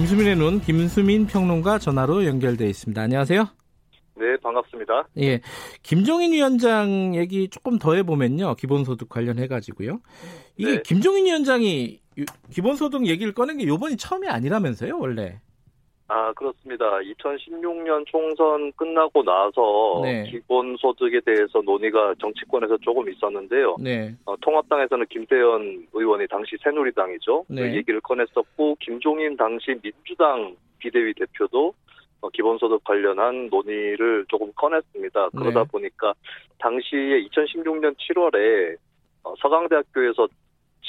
김수민의 눈 김수민 평론가 전화로 연결돼 있습니다. 안녕하세요. 네, 반갑습니다. 예, 김종인 위원장 얘기 조금 더 해보면요, 기본소득 관련해 가지고요. 이게 네. 김종인 위원장이 유- 기본소득 얘기를 꺼낸 게 이번이 처음이 아니라면서요, 원래. 아, 그렇습니다. 2016년 총선 끝나고 나서 네. 기본소득에 대해서 논의가 정치권에서 조금 있었는데요. 네, 어, 통합당에서는 김태현 의원이 당시 새누리당이죠. 네. 그 얘기를 꺼냈었고 김종인 당시 민주당 비대위 대표도 어, 기본소득 관련한 논의를 조금 꺼냈습니다. 그러다 네. 보니까 당시에 2016년 7월에 어, 서강대학교에서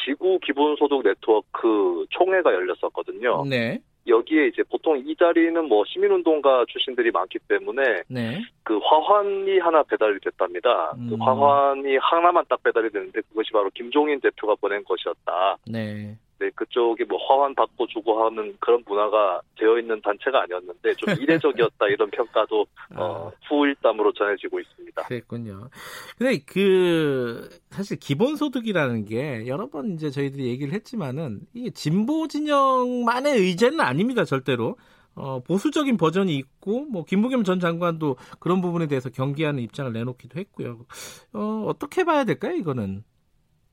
지구 기본소득 네트워크 총회가 열렸었거든요. 네, 여기에 이제 보통 이 자리는 뭐 시민운동가 출신들이 많기 때문에 네, 그 화환이 하나 배달이 됐답니다. 그 음. 화환이 하나만 딱 배달이 됐는데 그것이 바로 김종인 대표가 보낸 것이었다. 네. 네, 그쪽이 뭐 화환 받고 주고 하는 그런 문화가 되어 있는 단체가 아니었는데 좀 이례적이었다 이런 평가도 어, 아. 후일담으로 전해지고 있습니다. 그랬군요. 근데 그 사실 기본소득이라는 게 여러 번 이제 저희들이 얘기를 했지만은 이게 진보 진영만의 의제는 아닙니다, 절대로. 어, 보수적인 버전이 있고 뭐 김부겸 전 장관도 그런 부분에 대해서 경계하는 입장을 내놓기도 했고요. 어, 어떻게 봐야 될까요, 이거는?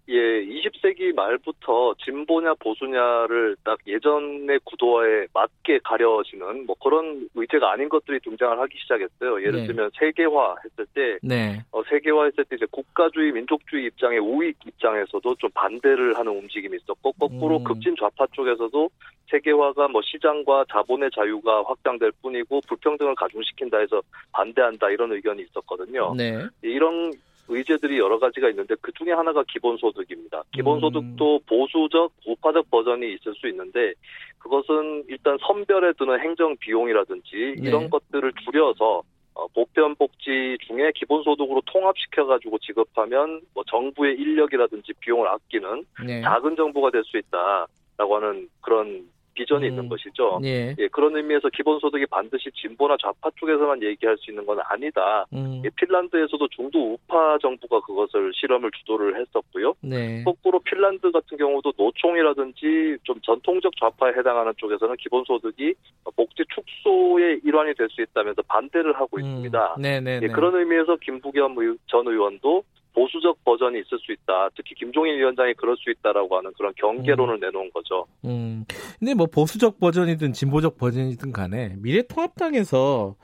예, 20세기 말부터 진보냐 보수냐를 딱 예전의 구도에 맞게 가려지는 뭐 그런 의제가 아닌 것들이 등장을 하기 시작했어요. 예를 네. 들면 세계화 했을 때 네. 어, 세계화 했을 때 이제 국가주의, 민족주의 입장의 우익 입장에서도 좀 반대를 하는 움직임이 있었고 거꾸로 음. 급진 좌파 쪽에서도 세계화가 뭐 시장과 자본의 자유가 확장될 뿐이고 불평등을 가중시킨다 해서 반대한다 이런 의견이 있었거든요. 네. 이런 의제들이 여러 가지가 있는데 그 중에 하나가 기본소득입니다. 기본소득도 보수적, 우파적 버전이 있을 수 있는데 그것은 일단 선별에 드는 행정 비용이라든지 네. 이런 것들을 줄여서 어, 보편복지 중에 기본소득으로 통합시켜가지고 지급하면 뭐 정부의 인력이라든지 비용을 아끼는 네. 작은 정부가 될 수 있다라고 하는 그런 비전이 음. 있는 것이죠. 예. 예, 그런 의미에서 기본소득이 반드시 진보나 좌파 쪽에서만 얘기할 수 있는 건 아니다. 음. 예, 핀란드에서도 중도 우파 정부가 그것을 실험을 주도를 했었고요. 네. 거꾸로 핀란드 같은 경우도 노총이라든지 좀 전통적 좌파에 해당하는 쪽에서는 기본소득이 복지 축소의 일환이 될 수 있다면서 반대를 하고 있습니다. 음. 네, 네, 예, 네. 그런 의미에서 김부겸 의- 전 의원도 보수적 버전이 있을 수 있다. 특히 김종인 위원장이 그럴 수 있다라고 하는 그런 경계론을 내놓은 거죠. 음. 근데 뭐 보수적 버전이든 진보적 버전이든 간에 미래통합당에서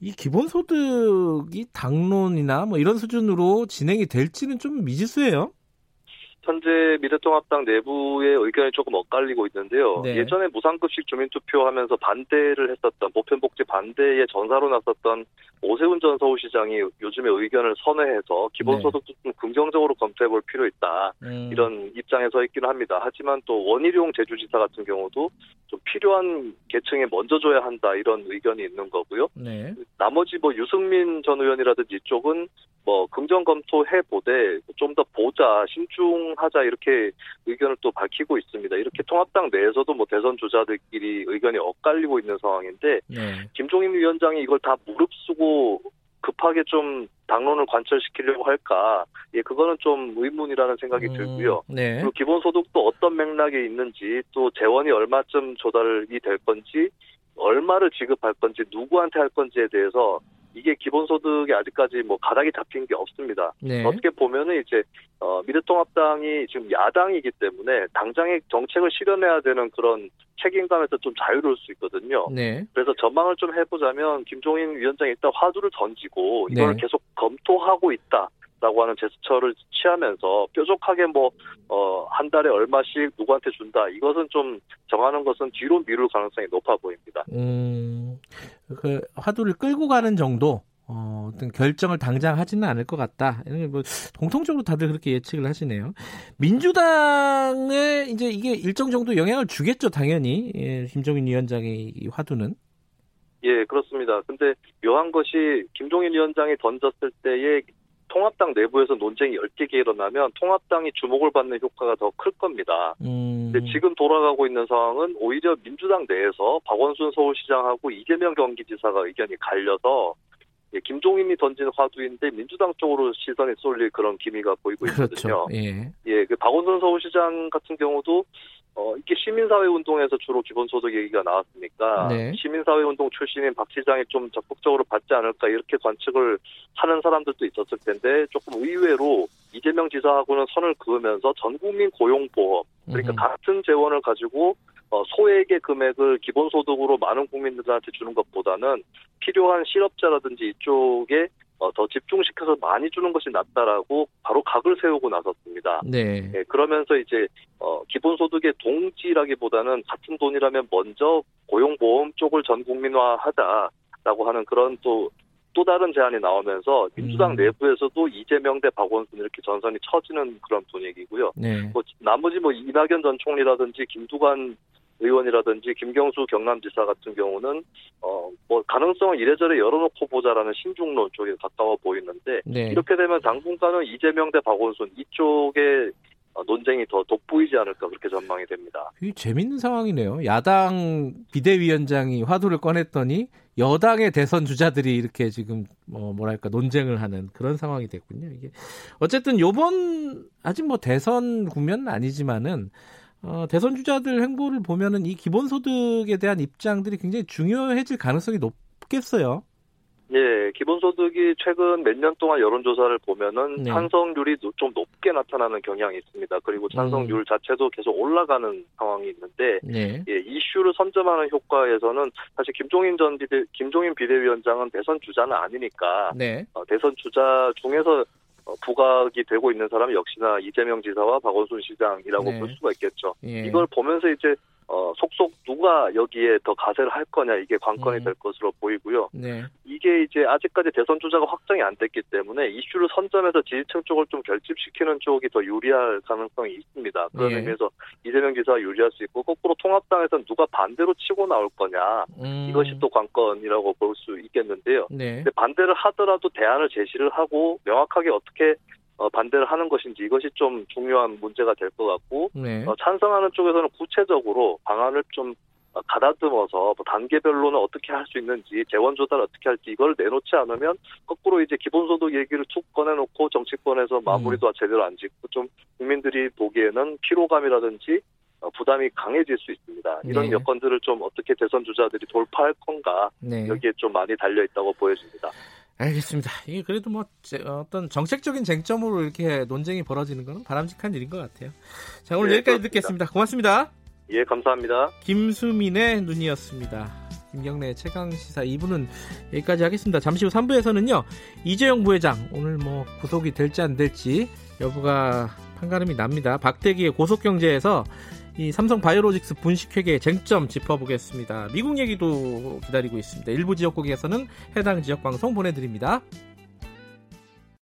이 기본소득이 당론이나 뭐 이런 수준으로 진행이 될지는 좀 미지수예요. 현재 미래통합당 내부의 의견이 조금 엇갈리고 있는데요. 네. 예전에 무상급식 주민투표하면서 반대를 했었던 보편복지 반대에 전사로 나섰던 오세훈 전 서울시장이 요즘에 의견을 선회해서 기본소득도 좀 긍정적으로 검토해볼 필요 있다. 음. 이런 입장에 서 있기는 합니다. 하지만 또 원희룡 제주지사 같은 경우도 좀 필요한 계층에 먼저 줘야 한다 이런 의견이 있는 거고요. 네. 나머지 뭐 유승민 전 의원이라든지 이쪽은 뭐 긍정 검토해 보되 좀 더 보자 신중하자 이렇게 의견을 또 밝히고 있습니다. 이렇게 통합당 내에서도 뭐 대선 주자들끼리 의견이 엇갈리고 있는 상황인데 네. 김종인 위원장이 이걸 다 무릅쓰고 급하게 좀 당론을 관철시키려고 할까? 예, 그거는 좀 의문이라는 생각이 음, 들고요. 네. 그리고 기본소득도 어떤 맥락에 있는지 또 재원이 얼마쯤 조달이 될 건지 얼마를 지급할 건지 누구한테 할 건지에 대해서 이게 기본소득이 아직까지 뭐 가닥이 잡힌 게 없습니다. 네. 어떻게 보면은 이제 어, 미래통합당이 지금 야당이기 때문에 당장의 정책을 실현해야 되는 그런 책임감에서 좀 자유로울 수 있거든요. 네. 그래서 전망을 좀 해보자면 김종인 위원장이 일단 화두를 던지고 이걸 네. 계속 검토하고 있다 라고 하는 제스처를 취하면서 뾰족하게 뭐 어, 한 달에 얼마씩 누구한테 준다 이것은 좀 정하는 것은 뒤로 미룰 가능성이 높아 보입니다. 음. 그 화두를 끌고 가는 정도. 어, 어떤 결정을 당장 하지는 않을 것 같다. 뭐 공통적으로 다들 그렇게 예측을 하시네요. 민주당에 이제 이게 일정 정도 영향을 주겠죠, 당연히. 예, 김종인 위원장의 이 화두는. 예, 그렇습니다. 근데 묘한 것이 김종인 위원장이 던졌을 때에 통합당 내부에서 논쟁이 열띠게 일어나면 통합당이 주목을 받는 효과가 더 클 겁니다. 음. 근데 지금 돌아가고 있는 상황은 오히려 민주당 내에서 박원순 서울시장하고 이재명 경기지사가 의견이 갈려서 예, 김종인이 던진 화두인데 민주당 쪽으로 시선이 쏠릴 그런 기미가 보이고 있거든요. 그렇죠. 예. 예, 그 박원순 서울시장 같은 경우도 어, 이게 시민사회 운동에서 주로 기본소득 얘기가 나왔으니까 네. 시민사회 운동 출신인 박 시장이 좀 적극적으로 받지 않을까 이렇게 관측을 하는 사람들도 있었을 텐데 조금 의외로 이재명 지사하고는 선을 그으면서 전국민 고용보험 그러니까 음. 같은 재원을 가지고 어, 소액의 금액을 기본소득으로 많은 국민들한테 주는 것보다는 필요한 실업자라든지 이쪽에 어, 더 집중시켜서 많이 주는 것이 낫다라고 바로 각을 세우고 나섰습니다. 네. 네 그러면서 이제 어, 기본소득의 동지라기보다는 같은 돈이라면 먼저 고용보험 쪽을 전 국민화하자라고 하는 그런 또또 다른 제안이 나오면서 민주당 음. 내부에서도 이재명 대 박원순 이렇게 전선이 처지는 그런 분위기고요. 네. 뭐 나머지 뭐 이낙연 전 총리라든지 김두관 의원이라든지 김경수 경남지사 같은 경우는 어 뭐 가능성을 이래저래 열어놓고 보자라는 신중론 쪽에 가까워 보이는데 네. 이렇게 되면 당분간은 이재명 대 박원순 이쪽에 논쟁이 더 돋보이지 않을까 그렇게 전망이 됩니다. 이 재밌는 상황이네요. 야당 비대위원장이 화두를 꺼냈더니 여당의 대선 주자들이 이렇게 지금 뭐 뭐랄까 논쟁을 하는 그런 상황이 됐군요. 이게 어쨌든 요번 아직 뭐 대선 국면은 아니지만은 어, 대선 주자들 행보를 보면은 이 기본소득에 대한 입장들이 굉장히 중요해질 가능성이 높겠어요. 예, 기본소득이 최근 몇 년 동안 여론조사를 보면은 네. 찬성률이 좀 높게 나타나는 경향이 있습니다. 그리고 찬성률 음. 자체도 계속 올라가는 상황이 있는데, 네. 예, 이슈를 선점하는 효과에서는 사실 김종인 전 비대, 김종인 비대위원장은 대선 주자는 아니니까, 네. 어, 대선 주자 중에서 어, 부각이 되고 있는 사람이 역시나 이재명 지사와 박원순 시장이라고 네. 볼 수가 있겠죠. 예. 이걸 보면서 이제 어, 속속 누가 여기에 더 가세를 할 거냐 이게 관건이 음. 될 것으로 보이고요. 네. 이게 이제 아직까지 대선 주자가 확정이 안 됐기 때문에 이슈를 선점해서 지지층 쪽을 좀 결집시키는 쪽이 더 유리할 가능성이 있습니다. 그런 예. 의미에서 이재명 지사가 유리할 수 있고 거꾸로 통합당에서는 누가 반대로 치고 나올 거냐 음. 이것이 또 관건이라고 볼 수 있겠는데요. 네. 근데 반대를 하더라도 대안을 제시를 하고 명확하게 어떻게 어, 반대를 하는 것인지 이것이 좀 중요한 문제가 될 것 같고 네. 어, 찬성하는 쪽에서는 구체적으로 방안을 좀 어, 가다듬어서 뭐 단계별로는 어떻게 할 수 있는지 재원 조달 어떻게 할지 이걸 내놓지 않으면 거꾸로 이제 기본소득 얘기를 툭 꺼내놓고 정치권에서 마무리도 음. 제대로 안 짓고 좀 국민들이 보기에는 피로감이라든지 어, 부담이 강해질 수 있습니다. 이런 네. 여건들을 좀 어떻게 대선 주자들이 돌파할 건가 네. 여기에 좀 많이 달려 있다고 보여집니다. 알겠습니다. 이게 그래도 뭐 어떤 정책적인 쟁점으로 이렇게 논쟁이 벌어지는 것은 바람직한 일인 것 같아요. 자 오늘 네, 여기까지 그렇습니다. 듣겠습니다. 고맙습니다. 예, 감사합니다. 김수민의 눈이었습니다. 김경래 최강 시사 2부는 여기까지 하겠습니다. 잠시 후 3부에서는요 이재용 부회장 오늘 뭐 구속이 될지 안 될지 여부가 판가름이 납니다. 박대기의 고속경제에서 이 삼성 바이오로직스 분식회계 쟁점 짚어보겠습니다. 미국 얘기도 기다리고 있습니다. 일부 지역국에서는 해당 지역 방송 보내드립니다.